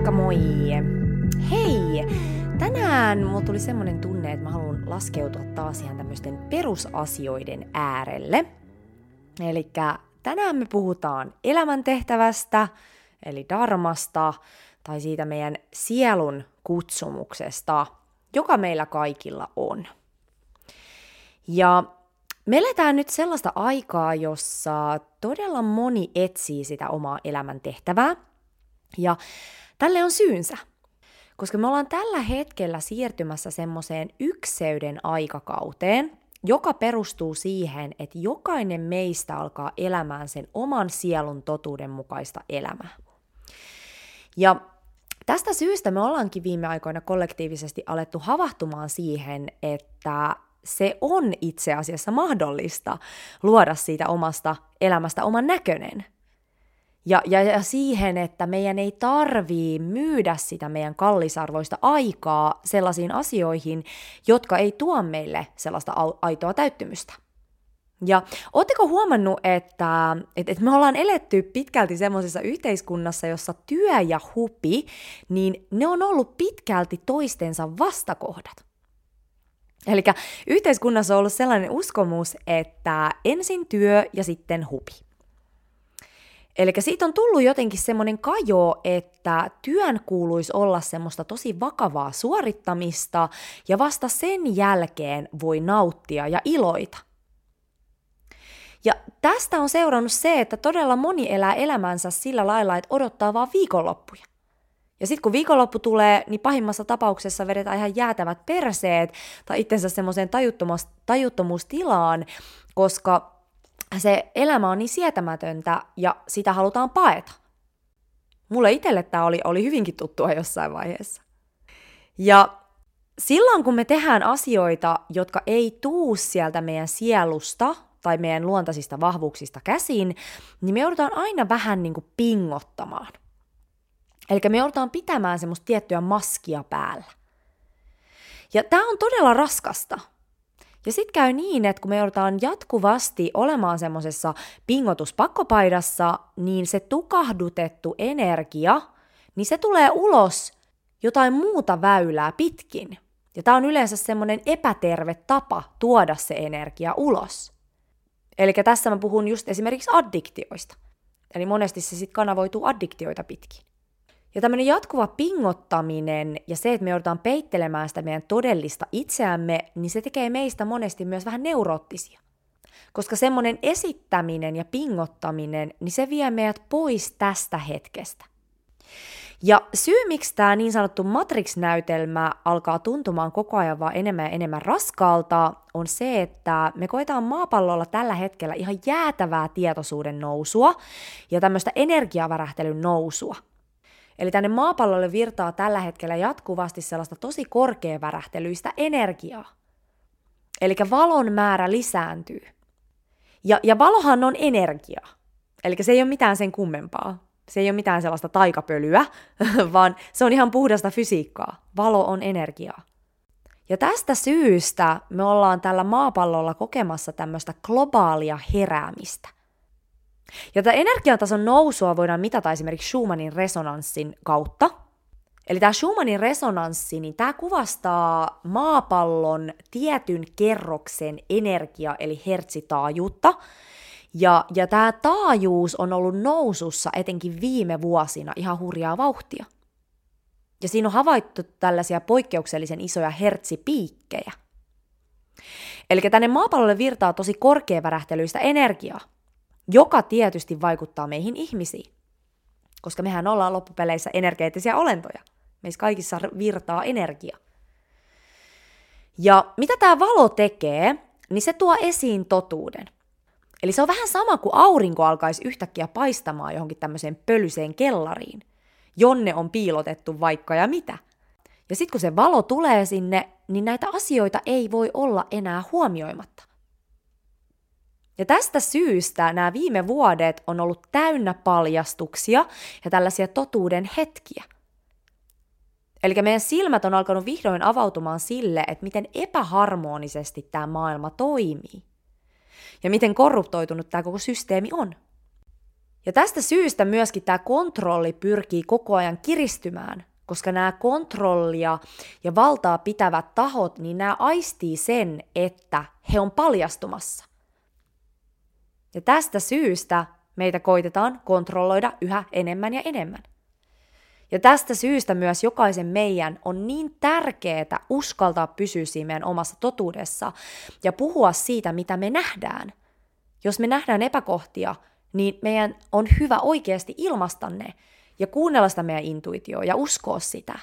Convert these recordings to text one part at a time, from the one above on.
Moikka moi! Hei! Tänään mulla tuli semmonen tunne, että mä haluan laskeutua taas ihan tämmöisten perusasioiden äärelle. Eli tänään me puhutaan elämäntehtävästä, eli darmasta, tai siitä meidän sielun kutsumuksesta, joka meillä kaikilla on. Ja me eletään nyt sellaista aikaa, jossa todella moni etsii sitä omaa elämäntehtävää. Ja tälle on syynsä. Koska me ollaan tällä hetkellä siirtymässä semmoiseen ykseyden aikakauteen, joka perustuu siihen, että jokainen meistä alkaa elämään sen oman sielun totuuden mukaista elämää. Ja tästä syystä me ollaankin viime aikoina kollektiivisesti alettu havahtumaan siihen, että se on itse asiassa mahdollista luoda siitä omasta elämästä oman näköinen. Ja, ja, ja siihen, että meidän ei tarvii myydä sitä meidän kallisarvoista aikaa sellaisiin asioihin, jotka ei tuo meille sellaista aitoa täyttymystä. Ja ootteko huomannut, että, että, että me ollaan eletty pitkälti semmoisessa yhteiskunnassa, jossa työ ja hupi, niin ne on ollut pitkälti toistensa vastakohdat. Eli yhteiskunnassa on ollut sellainen uskomus, että ensin työ ja sitten hupi. Eli siitä on tullut jotenkin semmoinen kajo, että työn kuuluisi olla semmoista tosi vakavaa suorittamista ja vasta sen jälkeen voi nauttia ja iloita. Ja tästä on seurannut se, että todella moni elää elämänsä sillä lailla, että odottaa vaan viikonloppuja. Ja sitten kun viikonloppu tulee, niin pahimmassa tapauksessa vedetään ihan jäätävät perseet tai itsensä semmoiseen tajuttomuus, tajuttomuustilaan, koska se elämä on niin sietämätöntä ja sitä halutaan paeta. Mulle itselle tämä oli, oli hyvinkin tuttua jossain vaiheessa. Ja silloin kun me tehdään asioita, jotka ei tuu sieltä meidän sielusta tai meidän luontaisista vahvuuksista käsin, niin me joudutaan aina vähän niin kuin pingottamaan. Eli me joudutaan pitämään semmoista tiettyä maskia päällä. Ja tämä on todella raskasta. Ja sitten käy niin, että kun me joudutaan jatkuvasti olemaan semmoisessa pingotuspakkopaidassa, niin se tukahdutettu energia, niin se tulee ulos jotain muuta väylää pitkin. Ja tämä on yleensä semmoinen epäterve tapa tuoda se energia ulos. Eli tässä mä puhun just esimerkiksi addiktioista. Eli monesti se sitten kanavoituu addiktioita pitkin. Ja tämmöinen jatkuva pingottaminen ja se, että me joudutaan peittelemään sitä meidän todellista itseämme, niin se tekee meistä monesti myös vähän neuroottisia. Koska semmoinen esittäminen ja pingottaminen, niin se vie meidät pois tästä hetkestä. Ja syy, miksi tämä niin sanottu Matrix-näytelmä alkaa tuntumaan koko ajan vaan enemmän ja enemmän raskaalta, on se, että me koetaan maapallolla tällä hetkellä ihan jäätävää tietoisuuden nousua ja tämmöistä energiavärähtelyn nousua – Eli tänne maapallolle virtaa tällä hetkellä jatkuvasti sellaista tosi korkeavärähtelyistä energiaa. Eli valon määrä lisääntyy. Ja, ja valohan on energia. Eli se ei ole mitään sen kummempaa. Se ei ole mitään sellaista taikapölyä, vaan se on ihan puhdasta fysiikkaa. Valo on energiaa. Ja tästä syystä me ollaan tällä maapallolla kokemassa tämmöistä globaalia heräämistä. Ja tätä energiatason nousua voidaan mitata esimerkiksi Schumannin resonanssin kautta. Eli tämä Schumannin resonanssi, niin tämä kuvastaa maapallon tietyn kerroksen energia- eli hertsitaajuutta. Ja, ja tämä taajuus on ollut nousussa etenkin viime vuosina ihan hurjaa vauhtia. Ja siinä on havaittu tällaisia poikkeuksellisen isoja hertsipiikkejä. Eli tänne maapallolle virtaa tosi korkeavärähtelyistä energiaa joka tietysti vaikuttaa meihin ihmisiin. Koska mehän ollaan loppupeleissä energeettisiä olentoja. Meissä kaikissa virtaa energia. Ja mitä tämä valo tekee, niin se tuo esiin totuuden. Eli se on vähän sama kuin aurinko alkaisi yhtäkkiä paistamaan johonkin tämmöiseen pölyseen kellariin, jonne on piilotettu vaikka ja mitä. Ja sitten kun se valo tulee sinne, niin näitä asioita ei voi olla enää huomioimatta. Ja tästä syystä nämä viime vuodet on ollut täynnä paljastuksia ja tällaisia totuuden hetkiä. Eli meidän silmät on alkanut vihdoin avautumaan sille, että miten epäharmonisesti tämä maailma toimii. Ja miten korruptoitunut tämä koko systeemi on. Ja tästä syystä myöskin tämä kontrolli pyrkii koko ajan kiristymään, koska nämä kontrollia ja valtaa pitävät tahot, niin nämä aistii sen, että he on paljastumassa. Ja tästä syystä meitä koitetaan kontrolloida yhä enemmän ja enemmän. Ja tästä syystä myös jokaisen meidän on niin tärkeää uskaltaa pysyä siinä meidän omassa totuudessa ja puhua siitä, mitä me nähdään. Jos me nähdään epäkohtia, niin meidän on hyvä oikeasti ilmaista ne ja kuunnella sitä meidän intuitioa ja uskoa sitä.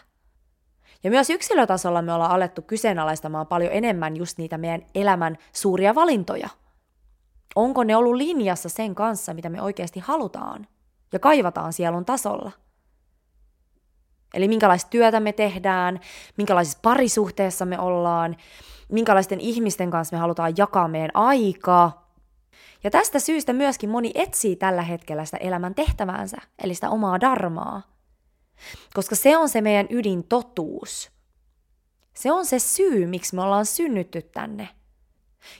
Ja myös yksilötasolla me ollaan alettu kyseenalaistamaan paljon enemmän just niitä meidän elämän suuria valintoja. Onko ne ollut linjassa sen kanssa, mitä me oikeasti halutaan ja kaivataan sielun tasolla – Eli minkälaista työtä me tehdään, minkälaisessa parisuhteessa me ollaan, minkälaisten ihmisten kanssa me halutaan jakaa meidän aikaa. Ja tästä syystä myöskin moni etsii tällä hetkellä sitä elämän tehtäväänsä, eli sitä omaa darmaa. Koska se on se meidän ydintotuus. Se on se syy, miksi me ollaan synnytty tänne.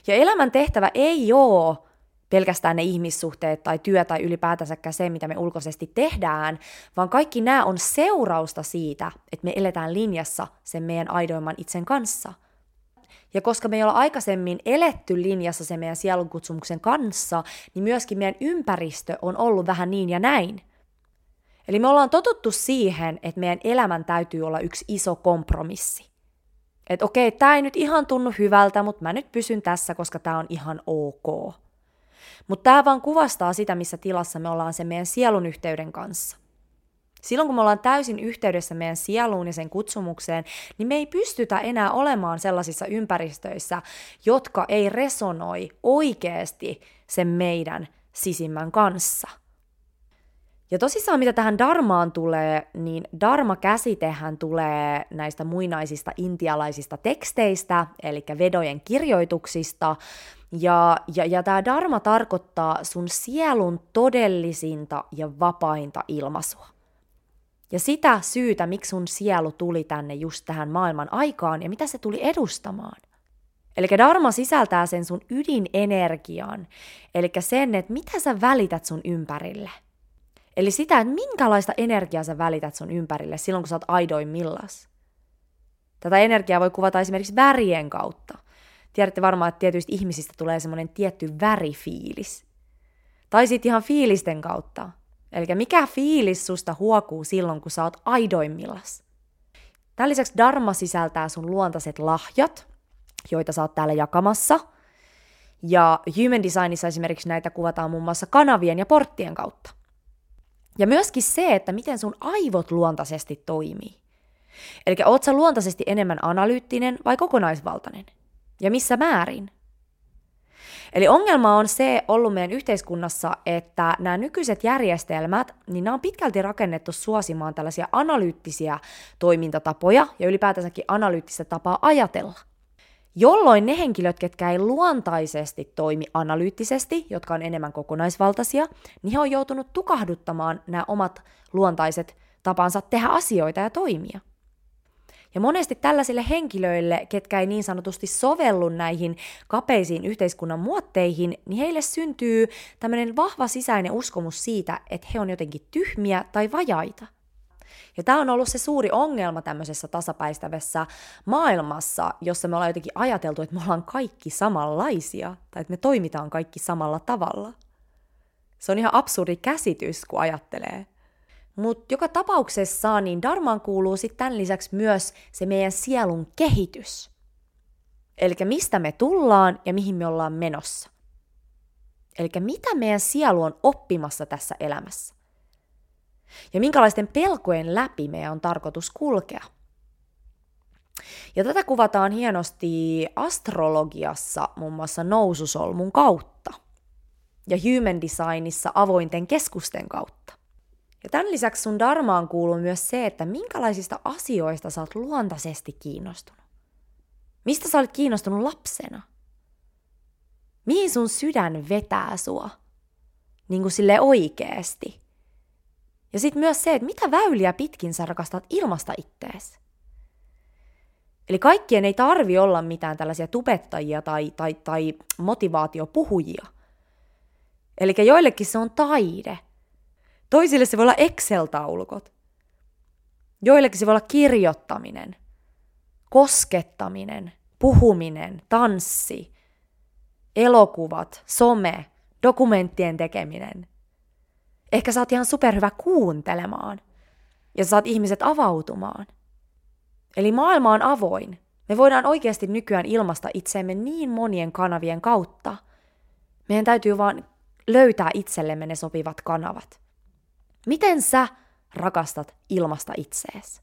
Ja elämän tehtävä ei ole pelkästään ne ihmissuhteet tai työ tai ylipäätänsäkään se, mitä me ulkoisesti tehdään, vaan kaikki nämä on seurausta siitä, että me eletään linjassa sen meidän aidoimman itsen kanssa. Ja koska me ei olla aikaisemmin eletty linjassa sen meidän sielunkutsumuksen kanssa, niin myöskin meidän ympäristö on ollut vähän niin ja näin. Eli me ollaan totuttu siihen, että meidän elämän täytyy olla yksi iso kompromissi. Että okei, tämä ei nyt ihan tunnu hyvältä, mutta mä nyt pysyn tässä, koska tämä on ihan ok. Mutta tämä vaan kuvastaa sitä, missä tilassa me ollaan sen meidän sielun yhteyden kanssa. Silloin kun me ollaan täysin yhteydessä meidän sieluun ja sen kutsumukseen, niin me ei pystytä enää olemaan sellaisissa ympäristöissä, jotka ei resonoi oikeasti sen meidän sisimmän kanssa. Ja tosissaan mitä tähän darmaan tulee, niin darma-käsitehän tulee näistä muinaisista intialaisista teksteistä, eli vedojen kirjoituksista, ja, ja, ja tämä dharma tarkoittaa sun sielun todellisinta ja vapainta ilmaisua. Ja sitä syytä, miksi sun sielu tuli tänne just tähän maailman aikaan ja mitä se tuli edustamaan. Eli dharma sisältää sen sun ydinenergian, eli sen, että mitä sä välität sun ympärille. Eli sitä, että minkälaista energiaa sä välität sun ympärille silloin, kun sä oot aidoimmillas. Tätä energiaa voi kuvata esimerkiksi värien kautta. Tiedätte varmaan, että tietyistä ihmisistä tulee semmoinen tietty värifiilis. Tai sitten ihan fiilisten kautta. Eli mikä fiilis susta huokuu silloin, kun sä oot aidoimmillas. Tämän lisäksi Dharma sisältää sun luontaiset lahjat, joita sä oot täällä jakamassa. Ja Human Designissa esimerkiksi näitä kuvataan muun muassa kanavien ja porttien kautta. Ja myöskin se, että miten sun aivot luontaisesti toimii. Eli oot sä luontaisesti enemmän analyyttinen vai kokonaisvaltainen? Ja missä määrin. Eli ongelma on se ollut meidän yhteiskunnassa, että nämä nykyiset järjestelmät, niin nämä on pitkälti rakennettu suosimaan tällaisia analyyttisiä toimintatapoja ja ylipäätänsäkin analyyttistä tapaa ajatella. Jolloin ne henkilöt, ketkä ei luontaisesti toimi analyyttisesti, jotka on enemmän kokonaisvaltaisia, niin he on joutunut tukahduttamaan nämä omat luontaiset tapansa tehdä asioita ja toimia. Ja monesti tällaisille henkilöille, ketkä ei niin sanotusti sovellu näihin kapeisiin yhteiskunnan muotteihin, niin heille syntyy tämmöinen vahva sisäinen uskomus siitä, että he on jotenkin tyhmiä tai vajaita. Ja tämä on ollut se suuri ongelma tämmöisessä tasapäistävässä maailmassa, jossa me ollaan jotenkin ajateltu, että me ollaan kaikki samanlaisia, tai että me toimitaan kaikki samalla tavalla. Se on ihan absurdi käsitys, kun ajattelee. Mutta joka tapauksessa niin Darmaan kuuluu sitten tämän lisäksi myös se meidän sielun kehitys. Eli mistä me tullaan ja mihin me ollaan menossa. Eli mitä meidän sielu on oppimassa tässä elämässä. Ja minkälaisten pelkojen läpi meidän on tarkoitus kulkea. Ja tätä kuvataan hienosti astrologiassa muun muassa noususolmun kautta ja human designissa avointen keskusten kautta. Ja tämän lisäksi sun darmaan kuuluu myös se, että minkälaisista asioista sä oot luontaisesti kiinnostunut. Mistä sä olet kiinnostunut lapsena? Mihin sun sydän vetää sua? Niin kuin sille oikeesti. Ja sitten myös se, että mitä väyliä pitkin sä rakastat ilmasta ittees. Eli kaikkien ei tarvi olla mitään tällaisia tubettajia tai, tai, tai motivaatiopuhujia. Eli joillekin se on taide – Toisille se voi olla Excel-taulukot. Joillekin se voi olla kirjoittaminen, koskettaminen, puhuminen, tanssi, elokuvat, some, dokumenttien tekeminen. Ehkä sä oot ihan superhyvä kuuntelemaan ja sä saat ihmiset avautumaan. Eli maailma on avoin. Me voidaan oikeasti nykyään ilmasta itseemme niin monien kanavien kautta. Meidän täytyy vaan löytää itsellemme ne sopivat kanavat. Miten sä rakastat ilmasta itseesi?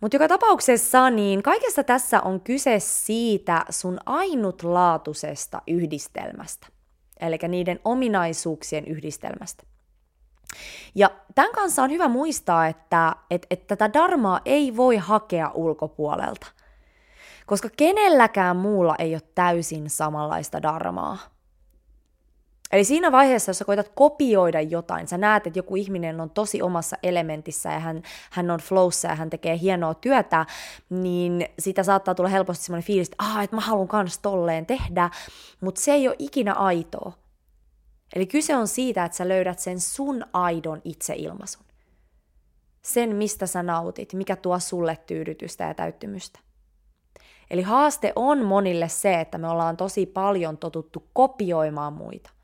Mutta joka tapauksessa niin kaikessa tässä on kyse siitä sun ainutlaatuisesta yhdistelmästä, eli niiden ominaisuuksien yhdistelmästä. Ja tämän kanssa on hyvä muistaa, että, että, että tätä darmaa ei voi hakea ulkopuolelta, koska kenelläkään muulla ei ole täysin samanlaista darmaa. Eli siinä vaiheessa, jos sä koetat kopioida jotain, sä näet, että joku ihminen on tosi omassa elementissä ja hän, hän on flowssa ja hän tekee hienoa työtä, niin sitä saattaa tulla helposti semmoinen fiilis, että, ah, että mä haluan kans tolleen tehdä, mutta se ei ole ikinä aitoa. Eli kyse on siitä, että sä löydät sen sun aidon itseilmaisun. Sen, mistä sä nautit, mikä tuo sulle tyydytystä ja täyttymystä. Eli haaste on monille se, että me ollaan tosi paljon totuttu kopioimaan muita.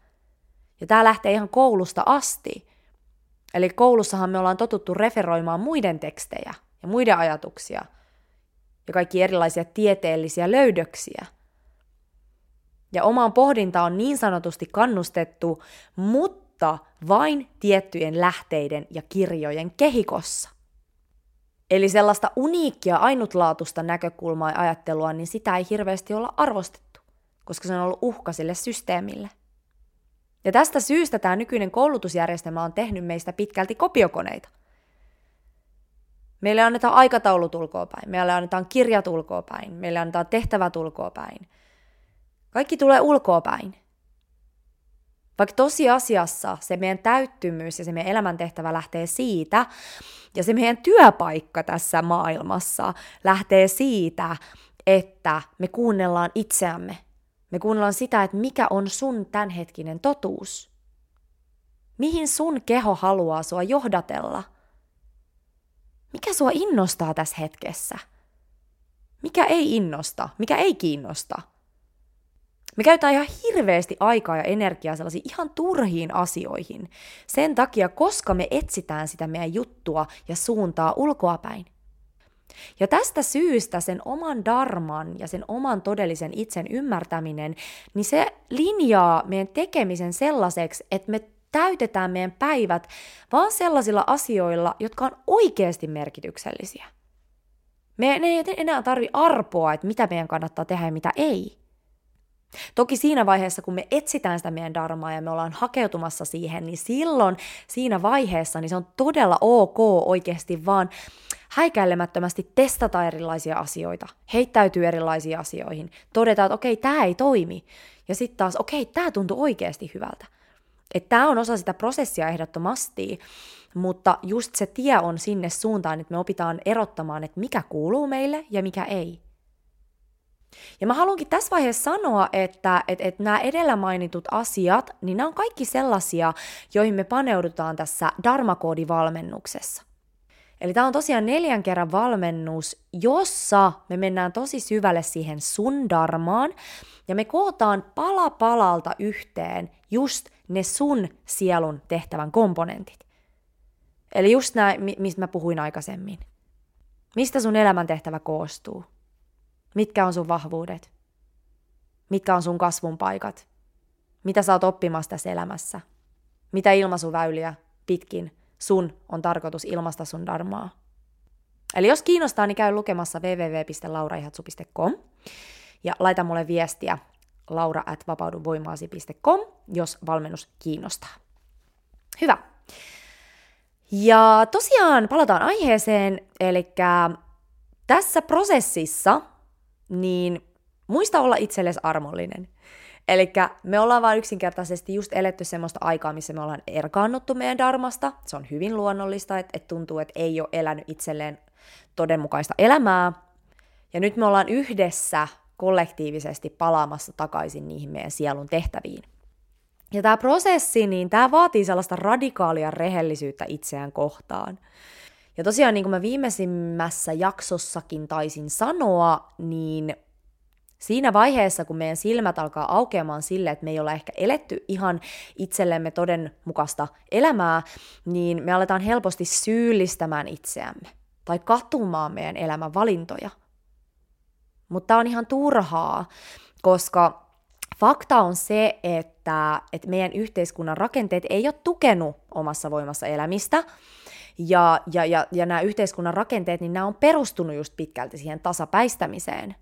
Ja tämä lähtee ihan koulusta asti. Eli koulussahan me ollaan totuttu referoimaan muiden tekstejä ja muiden ajatuksia ja kaikki erilaisia tieteellisiä löydöksiä. Ja omaan pohdintaan on niin sanotusti kannustettu, mutta vain tiettyjen lähteiden ja kirjojen kehikossa. Eli sellaista uniikkia, ainutlaatuista näkökulmaa ja ajattelua, niin sitä ei hirveästi olla arvostettu, koska se on ollut uhka sille systeemille. Ja tästä syystä tämä nykyinen koulutusjärjestelmä on tehnyt meistä pitkälti kopiokoneita. Meille annetaan aikataulut ulkoapäin, meille annetaan kirjat ulkoapäin, meille annetaan tehtävät ulkoapäin. Kaikki tulee ulkoapäin. Vaikka tosiasiassa se meidän täyttymys ja se meidän elämäntehtävä lähtee siitä, ja se meidän työpaikka tässä maailmassa lähtee siitä, että me kuunnellaan itseämme me kuunnellaan sitä, että mikä on sun tämänhetkinen totuus. Mihin sun keho haluaa sua johdatella? Mikä sua innostaa tässä hetkessä? Mikä ei innosta? Mikä ei kiinnosta? Me käytetään ihan hirveästi aikaa ja energiaa sellaisiin ihan turhiin asioihin. Sen takia, koska me etsitään sitä meidän juttua ja suuntaa ulkoapäin. Ja tästä syystä sen oman darman ja sen oman todellisen itsen ymmärtäminen, niin se linjaa meidän tekemisen sellaiseksi, että me täytetään meidän päivät vaan sellaisilla asioilla, jotka on oikeasti merkityksellisiä. Me ei enää tarvi arpoa, että mitä meidän kannattaa tehdä ja mitä ei. Toki siinä vaiheessa, kun me etsitään sitä meidän darmaa ja me ollaan hakeutumassa siihen, niin silloin siinä vaiheessa niin se on todella ok oikeasti vaan häikäilemättömästi testata erilaisia asioita, heittäytyy erilaisiin asioihin, todeta, että okei, tämä ei toimi, ja sitten taas, okei, tämä tuntuu oikeasti hyvältä. Että tämä on osa sitä prosessia ehdottomasti, mutta just se tie on sinne suuntaan, että me opitaan erottamaan, että mikä kuuluu meille ja mikä ei. Ja mä haluankin tässä vaiheessa sanoa, että, että, että nämä edellä mainitut asiat, niin nämä on kaikki sellaisia, joihin me paneudutaan tässä Dharmakoodivalmennuksessa. Eli tämä on tosiaan neljän kerran valmennus, jossa me mennään tosi syvälle siihen sun darmaan, ja me kootaan pala palalta yhteen just ne sun sielun tehtävän komponentit. Eli just nämä, mistä mä puhuin aikaisemmin. Mistä sun elämäntehtävä koostuu? Mitkä on sun vahvuudet? Mitkä on sun kasvun paikat? Mitä sä oot oppimassa tässä elämässä? Mitä ilmaisuväyliä pitkin sun on tarkoitus ilmasta sun darmaa? Eli jos kiinnostaa, niin käy lukemassa www.lauraihatsu.com ja laita mulle viestiä laura at vapauduvoimaasi.com, jos valmennus kiinnostaa. Hyvä. Ja tosiaan palataan aiheeseen, eli tässä prosessissa niin muista olla itsellesi armollinen. Eli me ollaan vaan yksinkertaisesti just eletty semmoista aikaa, missä me ollaan erkaannuttu meidän darmasta. Se on hyvin luonnollista, että, että tuntuu, että ei ole elänyt itselleen todenmukaista elämää. Ja nyt me ollaan yhdessä kollektiivisesti palaamassa takaisin niihin meidän sielun tehtäviin. Ja tämä prosessi, niin tämä vaatii sellaista radikaalia rehellisyyttä itseään kohtaan. Ja tosiaan, niin kuin mä viimeisimmässä jaksossakin taisin sanoa, niin siinä vaiheessa, kun meidän silmät alkaa aukeamaan sille, että me ei olla ehkä eletty ihan itsellemme todenmukaista elämää, niin me aletaan helposti syyllistämään itseämme tai katumaan meidän elämän valintoja. Mutta on ihan turhaa, koska fakta on se, että, että meidän yhteiskunnan rakenteet ei ole tukenut omassa voimassa elämistä, ja, ja, ja, ja nämä yhteiskunnan rakenteet, niin nämä on perustunut just pitkälti siihen tasapäistämiseen.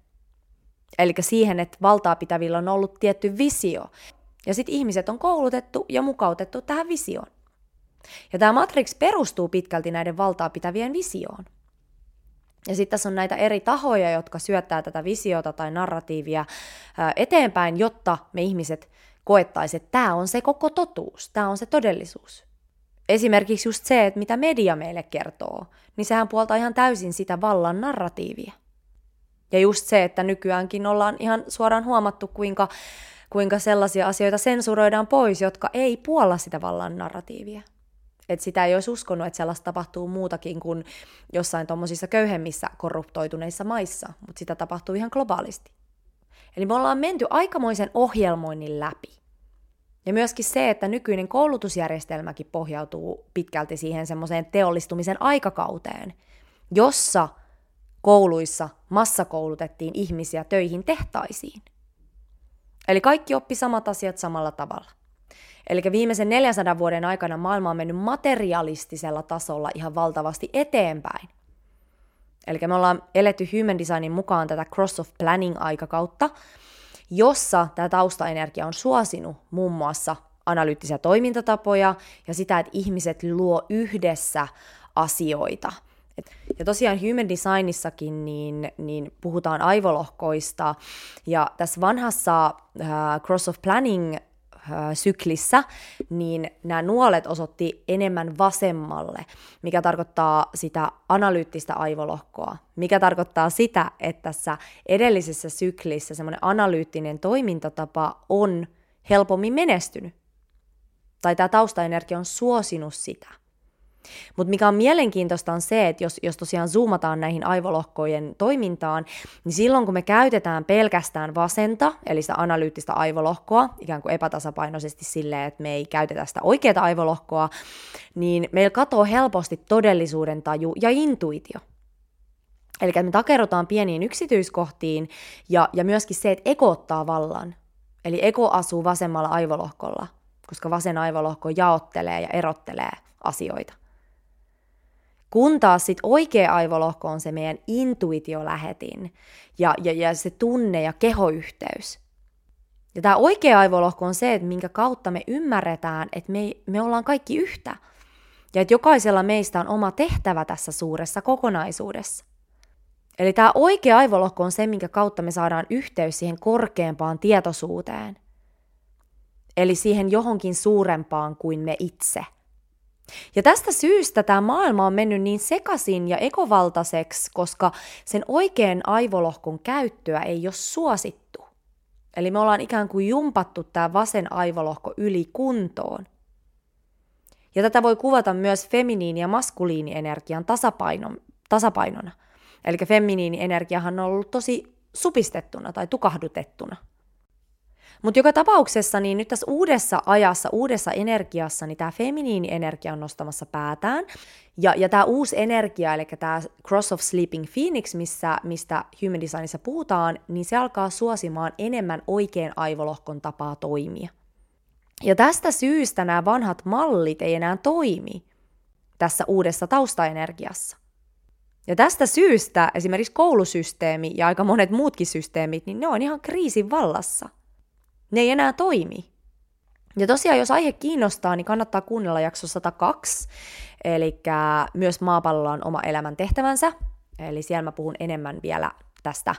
Eli siihen, että valtaa pitävillä on ollut tietty visio. Ja sitten ihmiset on koulutettu ja mukautettu tähän visioon. Ja tämä Matrix perustuu pitkälti näiden valtaa pitävien visioon. Ja sitten tässä on näitä eri tahoja, jotka syöttää tätä visiota tai narratiivia eteenpäin, jotta me ihmiset koettaisiin, että tämä on se koko totuus, tämä on se todellisuus. Esimerkiksi just se, että mitä media meille kertoo, niin sehän puoltaa ihan täysin sitä vallan narratiivia. Ja just se, että nykyäänkin ollaan ihan suoraan huomattu, kuinka, kuinka sellaisia asioita sensuroidaan pois, jotka ei puolla sitä vallan narratiivia. Että sitä ei olisi uskonut, että sellaista tapahtuu muutakin kuin jossain tuommoisissa köyhemmissä korruptoituneissa maissa, mutta sitä tapahtuu ihan globaalisti. Eli me ollaan menty aikamoisen ohjelmoinnin läpi. Ja myöskin se, että nykyinen koulutusjärjestelmäkin pohjautuu pitkälti siihen semmoiseen teollistumisen aikakauteen, jossa kouluissa massakoulutettiin ihmisiä töihin tehtaisiin. Eli kaikki oppi samat asiat samalla tavalla. Eli viimeisen 400 vuoden aikana maailma on mennyt materialistisella tasolla ihan valtavasti eteenpäin. Eli me ollaan eletty human designin mukaan tätä cross of planning aikakautta, jossa tämä taustaenergia on suosinut muun muassa analyyttisiä toimintatapoja ja sitä, että ihmiset luo yhdessä asioita. Ja tosiaan human designissakin niin, niin puhutaan aivolohkoista, ja tässä vanhassa äh, cross of planning syklissä, niin nämä nuolet osoitti enemmän vasemmalle, mikä tarkoittaa sitä analyyttistä aivolohkoa, mikä tarkoittaa sitä, että tässä edellisessä syklissä semmoinen analyyttinen toimintatapa on helpommin menestynyt. Tai tämä taustaenergia on suosinut sitä. Mutta mikä on mielenkiintoista on se, että jos, jos tosiaan zoomataan näihin aivolohkojen toimintaan, niin silloin kun me käytetään pelkästään vasenta, eli sitä analyyttistä aivolohkoa, ikään kuin epätasapainoisesti silleen, että me ei käytetä sitä oikeaa aivolohkoa, niin meillä katoaa helposti todellisuuden taju ja intuitio. Eli me takerrotaan pieniin yksityiskohtiin ja, ja myöskin se, että ego ottaa vallan. Eli ego asuu vasemmalla aivolohkolla, koska vasen aivolohko jaottelee ja erottelee asioita. Kun taas sit oikea aivolohko on se meidän intuitiolähetin ja, ja, ja se tunne- ja kehoyhteys. Ja tämä oikea aivolohko on se, että minkä kautta me ymmärretään, että me, me ollaan kaikki yhtä. Ja että jokaisella meistä on oma tehtävä tässä suuressa kokonaisuudessa. Eli tämä oikea aivolohko on se, minkä kautta me saadaan yhteys siihen korkeampaan tietoisuuteen. Eli siihen johonkin suurempaan kuin me itse – ja tästä syystä tämä maailma on mennyt niin sekaisin ja ekovaltaiseksi, koska sen oikean aivolohkon käyttöä ei ole suosittu. Eli me ollaan ikään kuin jumpattu tämä vasen aivolohko yli kuntoon. Ja tätä voi kuvata myös feminiini- ja maskuliinienergian tasapainon, tasapainona. Eli feminiinienergiahan on ollut tosi supistettuna tai tukahdutettuna – mutta joka tapauksessa, niin nyt tässä uudessa ajassa, uudessa energiassa, niin tämä feminiini-energia on nostamassa päätään. Ja, ja tämä uusi energia, eli tämä Cross of Sleeping Phoenix, missä, mistä Human Designissa puhutaan, niin se alkaa suosimaan enemmän oikean aivolohkon tapaa toimia. Ja tästä syystä nämä vanhat mallit ei enää toimi tässä uudessa taustaenergiassa. Ja tästä syystä esimerkiksi koulusysteemi ja aika monet muutkin systeemit, niin ne on ihan kriisin vallassa. Ne ei enää toimi. Ja tosiaan, jos aihe kiinnostaa, niin kannattaa kuunnella jakso 102, eli myös maapallolla on oma elämän tehtävänsä, eli siellä mä puhun enemmän vielä tästä,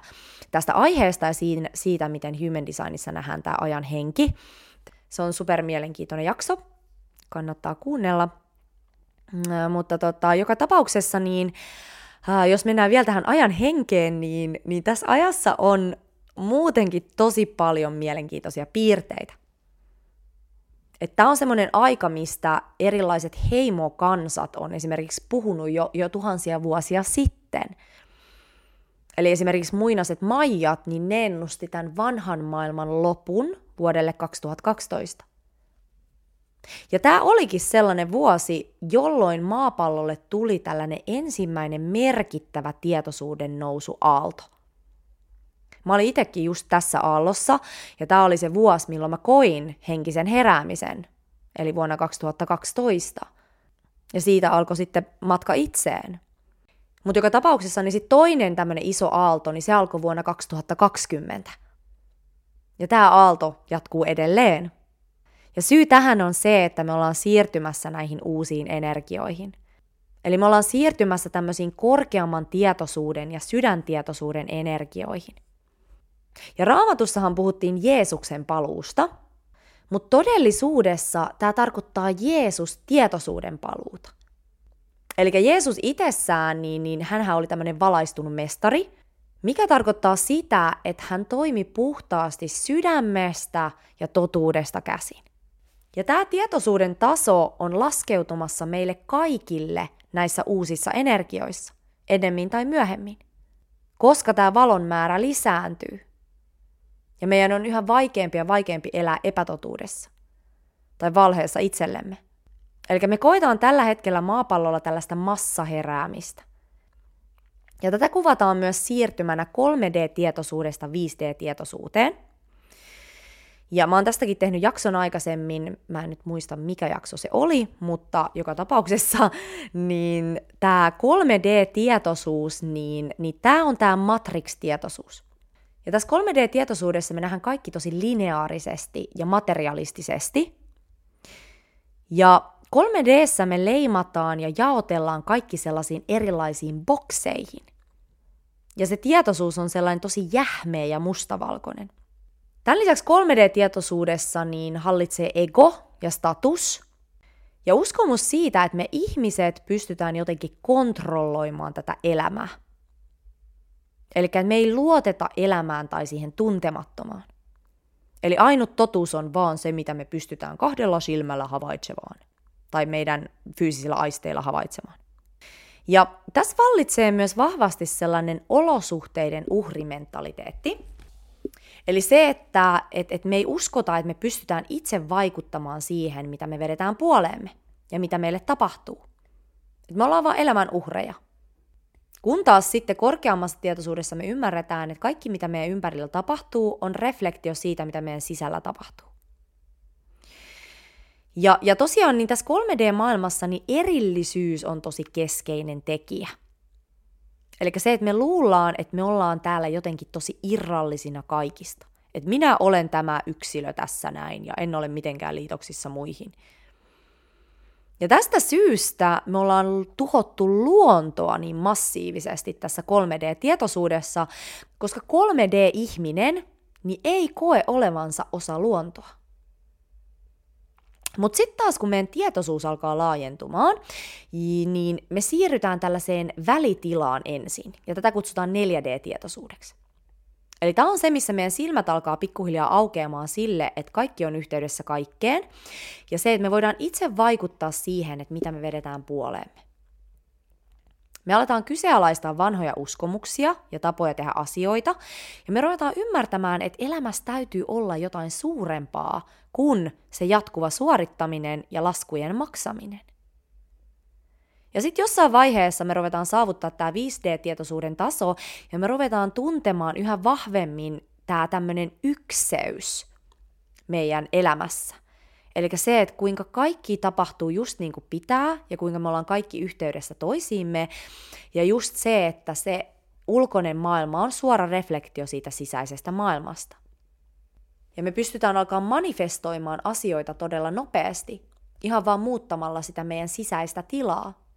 tästä aiheesta ja siitä, siitä, miten human designissa nähdään tämä ajan henki. Se on super mielenkiintoinen jakso, kannattaa kuunnella. Mm, mutta tota, joka tapauksessa, niin jos mennään vielä tähän ajan henkeen, niin, niin tässä ajassa on muutenkin tosi paljon mielenkiintoisia piirteitä. Tämä on semmoinen aika, mistä erilaiset heimokansat on esimerkiksi puhunut jo, jo tuhansia vuosia sitten. Eli esimerkiksi muinaset maijat, niin ne ennusti tämän vanhan maailman lopun vuodelle 2012. Ja tämä olikin sellainen vuosi, jolloin maapallolle tuli tällainen ensimmäinen merkittävä tietoisuuden nousu aalto. Mä olin itsekin just tässä aallossa, ja tämä oli se vuosi, milloin mä koin henkisen heräämisen, eli vuonna 2012. Ja siitä alkoi sitten matka itseen. Mutta joka tapauksessa niin sit toinen tämmöinen iso aalto, niin se alkoi vuonna 2020. Ja tämä aalto jatkuu edelleen. Ja syy tähän on se, että me ollaan siirtymässä näihin uusiin energioihin. Eli me ollaan siirtymässä tämmöisiin korkeamman tietoisuuden ja sydäntietoisuuden energioihin. Ja raamatussahan puhuttiin Jeesuksen paluusta, mutta todellisuudessa tämä tarkoittaa Jeesus tietoisuuden paluuta. Eli Jeesus itsessään, niin, niin hän oli tämmöinen valaistunut mestari, mikä tarkoittaa sitä, että hän toimi puhtaasti sydämestä ja totuudesta käsin. Ja tämä tietoisuuden taso on laskeutumassa meille kaikille näissä uusissa energioissa, ennemmin tai myöhemmin, koska tämä valon määrä lisääntyy. Ja meidän on yhä vaikeampi ja vaikeampi elää epätotuudessa tai valheessa itsellemme. Eli me koetaan tällä hetkellä maapallolla tällaista massaheräämistä. Ja tätä kuvataan myös siirtymänä 3D-tietoisuudesta 5D-tietoisuuteen – ja mä oon tästäkin tehnyt jakson aikaisemmin, mä en nyt muista mikä jakso se oli, mutta joka tapauksessa, niin tämä 3D-tietoisuus, niin, niin tämä on tämä Matrix-tietoisuus. Ja tässä 3D-tietoisuudessa me nähdään kaikki tosi lineaarisesti ja materialistisesti. Ja 3Dssä me leimataan ja jaotellaan kaikki sellaisiin erilaisiin bokseihin. Ja se tietoisuus on sellainen tosi jähmeä ja mustavalkoinen. Tämän lisäksi 3D-tietoisuudessa niin hallitsee ego ja status ja uskomus siitä, että me ihmiset pystytään jotenkin kontrolloimaan tätä elämää. Eli me ei luoteta elämään tai siihen tuntemattomaan. Eli ainut totuus on vaan se, mitä me pystytään kahdella silmällä havaitsemaan tai meidän fyysisillä aisteilla havaitsemaan. Ja tässä vallitsee myös vahvasti sellainen olosuhteiden uhrimentaliteetti, Eli se, että et, et me ei uskota, että me pystytään itse vaikuttamaan siihen, mitä me vedetään puoleemme ja mitä meille tapahtuu. Et me ollaan vaan elämän uhreja. Kun taas sitten korkeammassa tietoisuudessa me ymmärretään, että kaikki mitä meidän ympärillä tapahtuu on reflektio siitä, mitä meidän sisällä tapahtuu. Ja, ja tosiaan niin tässä 3D-maailmassa niin erillisyys on tosi keskeinen tekijä – Eli se, että me luullaan, että me ollaan täällä jotenkin tosi irrallisina kaikista. Että minä olen tämä yksilö tässä näin ja en ole mitenkään liitoksissa muihin. Ja tästä syystä me ollaan tuhottu luontoa niin massiivisesti tässä 3D-tietoisuudessa, koska 3D-ihminen niin ei koe olevansa osa luontoa. Mutta sitten taas kun meidän tietoisuus alkaa laajentumaan, niin me siirrytään tällaiseen välitilaan ensin, ja tätä kutsutaan 4D-tietoisuudeksi. Eli tämä on se, missä meidän silmät alkaa pikkuhiljaa aukeamaan sille, että kaikki on yhteydessä kaikkeen, ja se, että me voidaan itse vaikuttaa siihen, että mitä me vedetään puoleemme. Me aletaan kyseenalaistaa vanhoja uskomuksia ja tapoja tehdä asioita, ja me ruvetaan ymmärtämään, että elämässä täytyy olla jotain suurempaa kuin se jatkuva suorittaminen ja laskujen maksaminen. Ja sitten jossain vaiheessa me ruvetaan saavuttaa tämä 5D-tietoisuuden taso, ja me ruvetaan tuntemaan yhä vahvemmin tämä tämmöinen ykseys meidän elämässä – Eli se, että kuinka kaikki tapahtuu just niin kuin pitää ja kuinka me ollaan kaikki yhteydessä toisiimme. Ja just se, että se ulkoinen maailma on suora reflektio siitä sisäisestä maailmasta. Ja me pystytään alkaa manifestoimaan asioita todella nopeasti, ihan vaan muuttamalla sitä meidän sisäistä tilaa.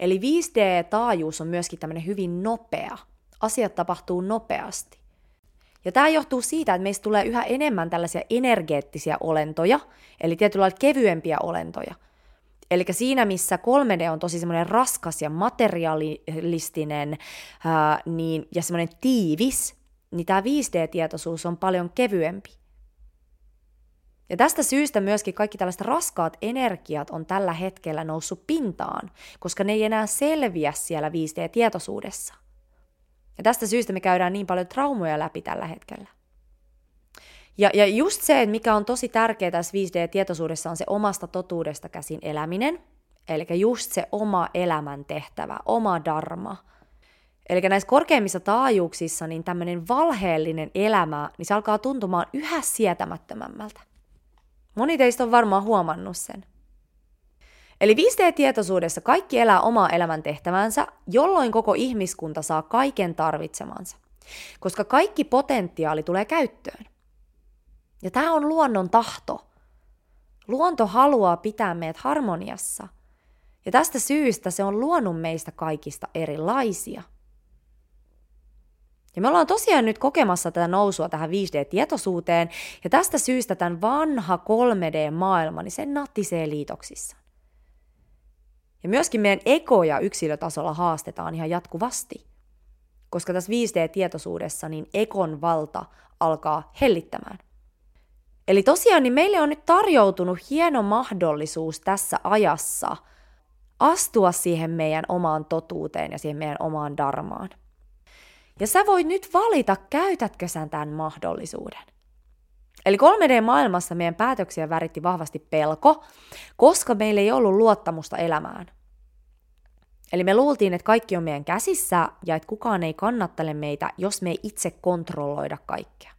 Eli 5D-taajuus on myöskin tämmöinen hyvin nopea. Asiat tapahtuu nopeasti. Ja tämä johtuu siitä, että meistä tulee yhä enemmän tällaisia energeettisiä olentoja, eli tietyllä lailla kevyempiä olentoja. Eli siinä, missä 3D on tosi semmoinen raskas ja materialistinen ää, niin, ja semmoinen tiivis, niin tämä 5D-tietoisuus on paljon kevyempi. Ja tästä syystä myöskin kaikki tällaiset raskaat energiat on tällä hetkellä noussut pintaan, koska ne ei enää selviä siellä 5D-tietoisuudessa. Ja tästä syystä me käydään niin paljon traumoja läpi tällä hetkellä. Ja, ja just se, mikä on tosi tärkeää tässä 5D-tietoisuudessa, on se omasta totuudesta käsin eläminen. Eli just se oma elämän tehtävä, oma dharma. Eli näissä korkeimmissa taajuuksissa niin tämmöinen valheellinen elämä, niin se alkaa tuntumaan yhä sietämättömämmältä. Moni teistä on varmaan huomannut sen. Eli 5D-tietoisuudessa kaikki elää omaa elämäntehtävänsä, jolloin koko ihmiskunta saa kaiken tarvitsemansa. Koska kaikki potentiaali tulee käyttöön. Ja tämä on luonnon tahto. Luonto haluaa pitää meidät harmoniassa. Ja tästä syystä se on luonut meistä kaikista erilaisia. Ja me ollaan tosiaan nyt kokemassa tätä nousua tähän 5D-tietoisuuteen, ja tästä syystä tämän vanha 3D-maailma, niin se nattisee liitoksissa. Ja myöskin meidän ekoja yksilötasolla haastetaan ihan jatkuvasti. Koska tässä 5D-tietoisuudessa niin ekon valta alkaa hellittämään. Eli tosiaan niin meille on nyt tarjoutunut hieno mahdollisuus tässä ajassa astua siihen meidän omaan totuuteen ja siihen meidän omaan darmaan. Ja sä voit nyt valita, käytätkö sä tämän mahdollisuuden. Eli 3D-maailmassa meidän päätöksiä väritti vahvasti pelko, koska meillä ei ollut luottamusta elämään. Eli me luultiin, että kaikki on meidän käsissä ja että kukaan ei kannattele meitä, jos me ei itse kontrolloida kaikkea.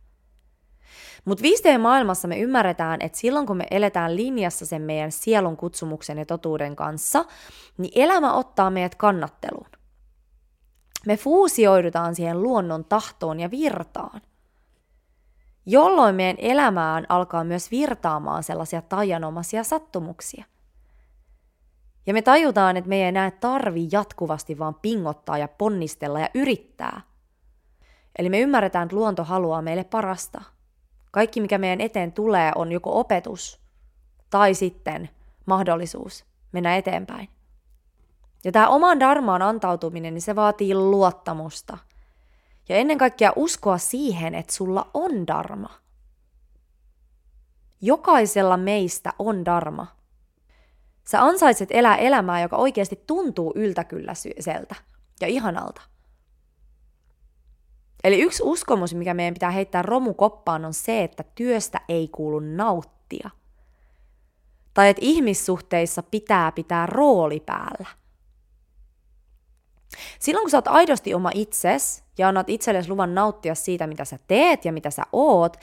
Mutta 5D-maailmassa me ymmärretään, että silloin kun me eletään linjassa sen meidän sielun kutsumuksen ja totuuden kanssa, niin elämä ottaa meidät kannatteluun. Me fuusioidutaan siihen luonnon tahtoon ja virtaan jolloin meidän elämään alkaa myös virtaamaan sellaisia tajanomaisia sattumuksia. Ja me tajutaan, että me ei enää tarvi jatkuvasti vaan pingottaa ja ponnistella ja yrittää. Eli me ymmärretään, että luonto haluaa meille parasta. Kaikki, mikä meidän eteen tulee, on joko opetus tai sitten mahdollisuus mennä eteenpäin. Ja tämä oman darmaan antautuminen, niin se vaatii luottamusta – ja ennen kaikkea uskoa siihen, että sulla on darma. Jokaisella meistä on darma. Sä ansaitset elää elämää, joka oikeasti tuntuu yltäkylläiseltä ja ihanalta. Eli yksi uskomus, mikä meidän pitää heittää romukoppaan, on se, että työstä ei kuulu nauttia. Tai että ihmissuhteissa pitää pitää rooli päällä. Silloin kun sä oot aidosti oma itses ja annat itsellesi luvan nauttia siitä, mitä sä teet ja mitä sä oot,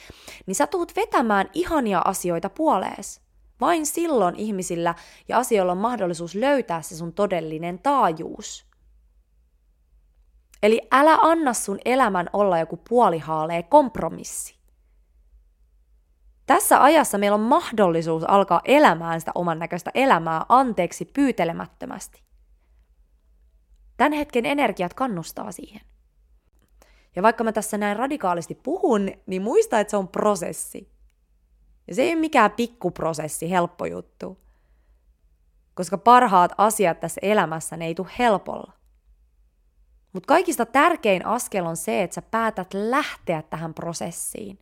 niin sä tuut vetämään ihania asioita puolees. Vain silloin ihmisillä ja asioilla on mahdollisuus löytää se sun todellinen taajuus. Eli älä anna sun elämän olla joku puolihaalee kompromissi. Tässä ajassa meillä on mahdollisuus alkaa elämään sitä oman näköistä elämää anteeksi pyytelemättömästi. Tämän hetken energiat kannustaa siihen. Ja vaikka mä tässä näin radikaalisti puhun, niin muista, että se on prosessi. Ja se ei ole mikään pikkuprosessi, helppo juttu. Koska parhaat asiat tässä elämässä, ne ei tule helpolla. Mutta kaikista tärkein askel on se, että sä päätät lähteä tähän prosessiin.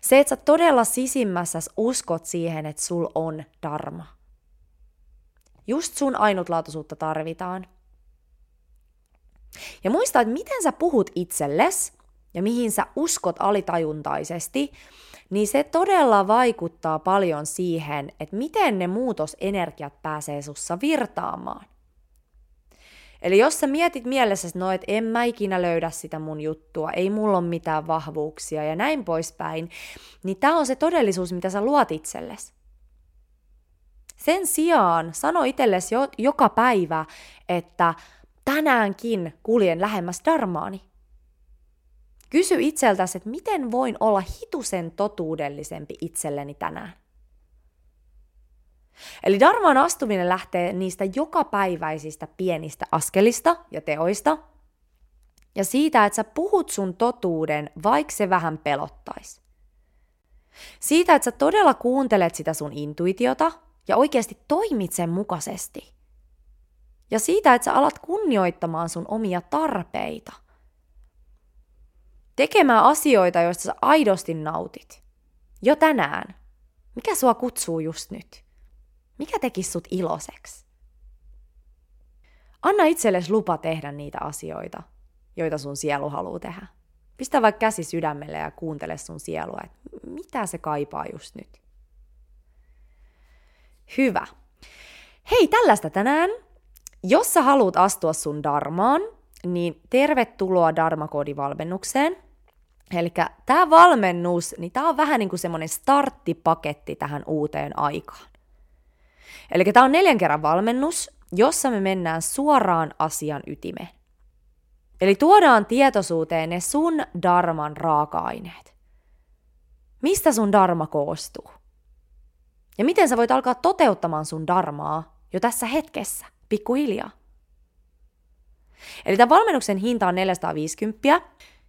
Se, että sä todella sisimmässä uskot siihen, että sul on dharma. Just sun ainutlaatuisuutta tarvitaan – ja muista, että miten sä puhut itselles ja mihin sä uskot alitajuntaisesti, niin se todella vaikuttaa paljon siihen, että miten ne muutosenergiat pääsee sussa virtaamaan. Eli jos sä mietit mielessä, että no, et en mä ikinä löydä sitä mun juttua, ei mulla ole mitään vahvuuksia ja näin poispäin, niin tämä on se todellisuus, mitä sä luot itsellesi. Sen sijaan sano itsellesi jo, joka päivä, että tänäänkin kuljen lähemmäs darmaani. Kysy itseltäsi, että miten voin olla hitusen totuudellisempi itselleni tänään. Eli darmaan astuminen lähtee niistä jokapäiväisistä pienistä askelista ja teoista, ja siitä, että sä puhut sun totuuden, vaikka se vähän pelottaisi. Siitä, että sä todella kuuntelet sitä sun intuitiota ja oikeasti toimit sen mukaisesti – ja siitä, että sä alat kunnioittamaan sun omia tarpeita. Tekemään asioita, joista sä aidosti nautit. Jo tänään. Mikä sua kutsuu just nyt? Mikä teki sut iloiseksi? Anna itsellesi lupa tehdä niitä asioita, joita sun sielu haluaa tehdä. Pistä vaikka käsi sydämelle ja kuuntele sun sielua, että mitä se kaipaa just nyt. Hyvä. Hei, tällaista tänään. Jos sä haluat astua sun darmaan, niin tervetuloa Darmakoodivalmennukseen. Eli tämä valmennus, niin tämä on vähän niin kuin semmoinen starttipaketti tähän uuteen aikaan. Eli tämä on neljän kerran valmennus, jossa me mennään suoraan asian ytimeen. Eli tuodaan tietoisuuteen ne sun darman raaka-aineet. Mistä sun darma koostuu? Ja miten sä voit alkaa toteuttamaan sun darmaa jo tässä hetkessä, pikkuhiljaa. Eli tämän valmennuksen hinta on 450,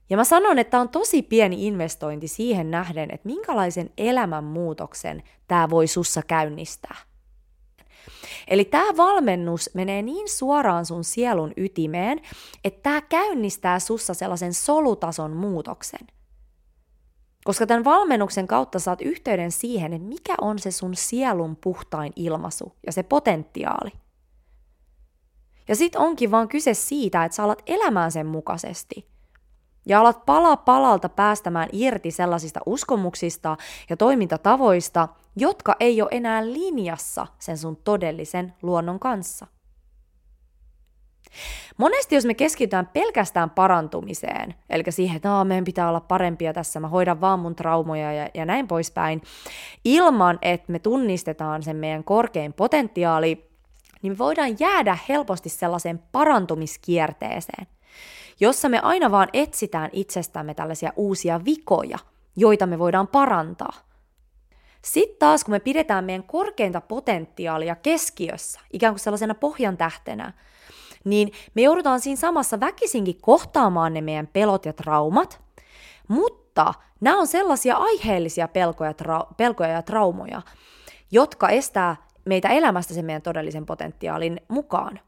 ja mä sanon, että on tosi pieni investointi siihen nähden, että minkälaisen elämänmuutoksen tämä voi sussa käynnistää. Eli tämä valmennus menee niin suoraan sun sielun ytimeen, että tämä käynnistää sussa sellaisen solutason muutoksen. Koska tämän valmennuksen kautta saat yhteyden siihen, että mikä on se sun sielun puhtain ilmaisu ja se potentiaali. Ja sit onkin vaan kyse siitä, että sä alat elämään sen mukaisesti. Ja alat pala palalta päästämään irti sellaisista uskomuksista ja toimintatavoista, jotka ei ole enää linjassa sen sun todellisen luonnon kanssa. Monesti jos me keskitytään pelkästään parantumiseen, eli siihen, että meidän pitää olla parempia tässä, mä hoidan vaan mun traumoja ja, ja näin poispäin, ilman että me tunnistetaan sen meidän korkein potentiaali, niin me voidaan jäädä helposti sellaiseen parantumiskierteeseen, jossa me aina vaan etsitään itsestämme tällaisia uusia vikoja, joita me voidaan parantaa. Sitten taas, kun me pidetään meidän korkeinta potentiaalia keskiössä, ikään kuin sellaisena pohjan tähtenä, niin me joudutaan siinä samassa väkisinkin kohtaamaan ne meidän pelot ja traumat, mutta nämä on sellaisia aiheellisia pelkoja, trau- pelkoja ja traumoja, jotka estää meitä elämästä sen meidän todellisen potentiaalin mukaan.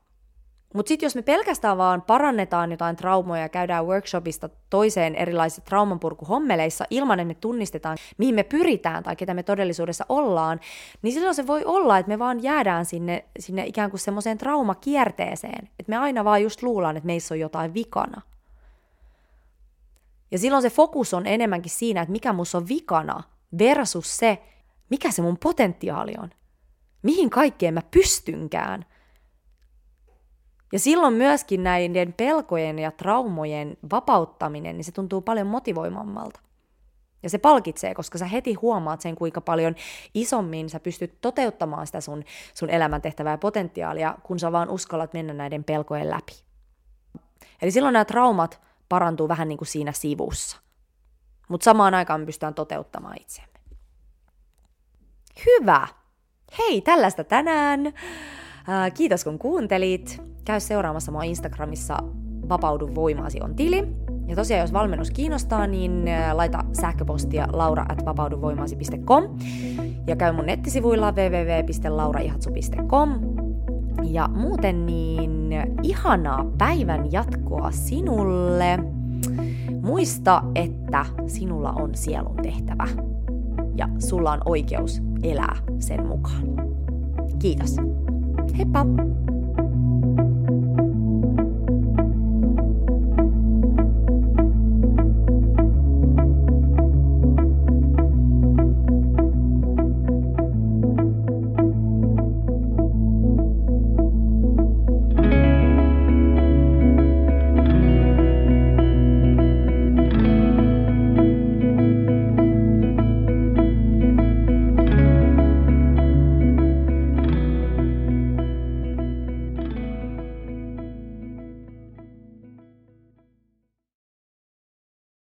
Mutta sitten jos me pelkästään vaan parannetaan jotain traumoja ja käydään workshopista toiseen erilaisissa traumanpurkuhommeleissa ilman, että me tunnistetaan, mihin me pyritään tai ketä me todellisuudessa ollaan, niin silloin se voi olla, että me vaan jäädään sinne, sinne ikään kuin semmoiseen traumakierteeseen. Että me aina vaan just luullaan, että meissä on jotain vikana. Ja silloin se fokus on enemmänkin siinä, että mikä musta on vikana versus se, mikä se mun potentiaali on. Mihin kaikkeen mä pystynkään – ja silloin myöskin näiden pelkojen ja traumojen vapauttaminen, niin se tuntuu paljon motivoimammalta. Ja se palkitsee, koska sä heti huomaat sen, kuinka paljon isommin sä pystyt toteuttamaan sitä sun, sun elämäntehtävää ja potentiaalia, kun sä vaan uskallat mennä näiden pelkojen läpi. Eli silloin nämä traumat parantuu vähän niin kuin siinä sivussa. Mutta samaan aikaan me pystytään toteuttamaan itsemme. Hyvä! Hei, tällaista tänään! kiitos kun kuuntelit. Käy seuraamassa mua Instagramissa Vapaudu voimaasi on tili. Ja tosiaan, jos valmennus kiinnostaa, niin laita sähköpostia laura at vapauduvoimaasi.com ja käy mun nettisivuilla www.lauraihatsu.com. Ja muuten niin ihanaa päivän jatkoa sinulle. Muista, että sinulla on sielun tehtävä ja sulla on oikeus elää sen mukaan. Kiitos. Heippa!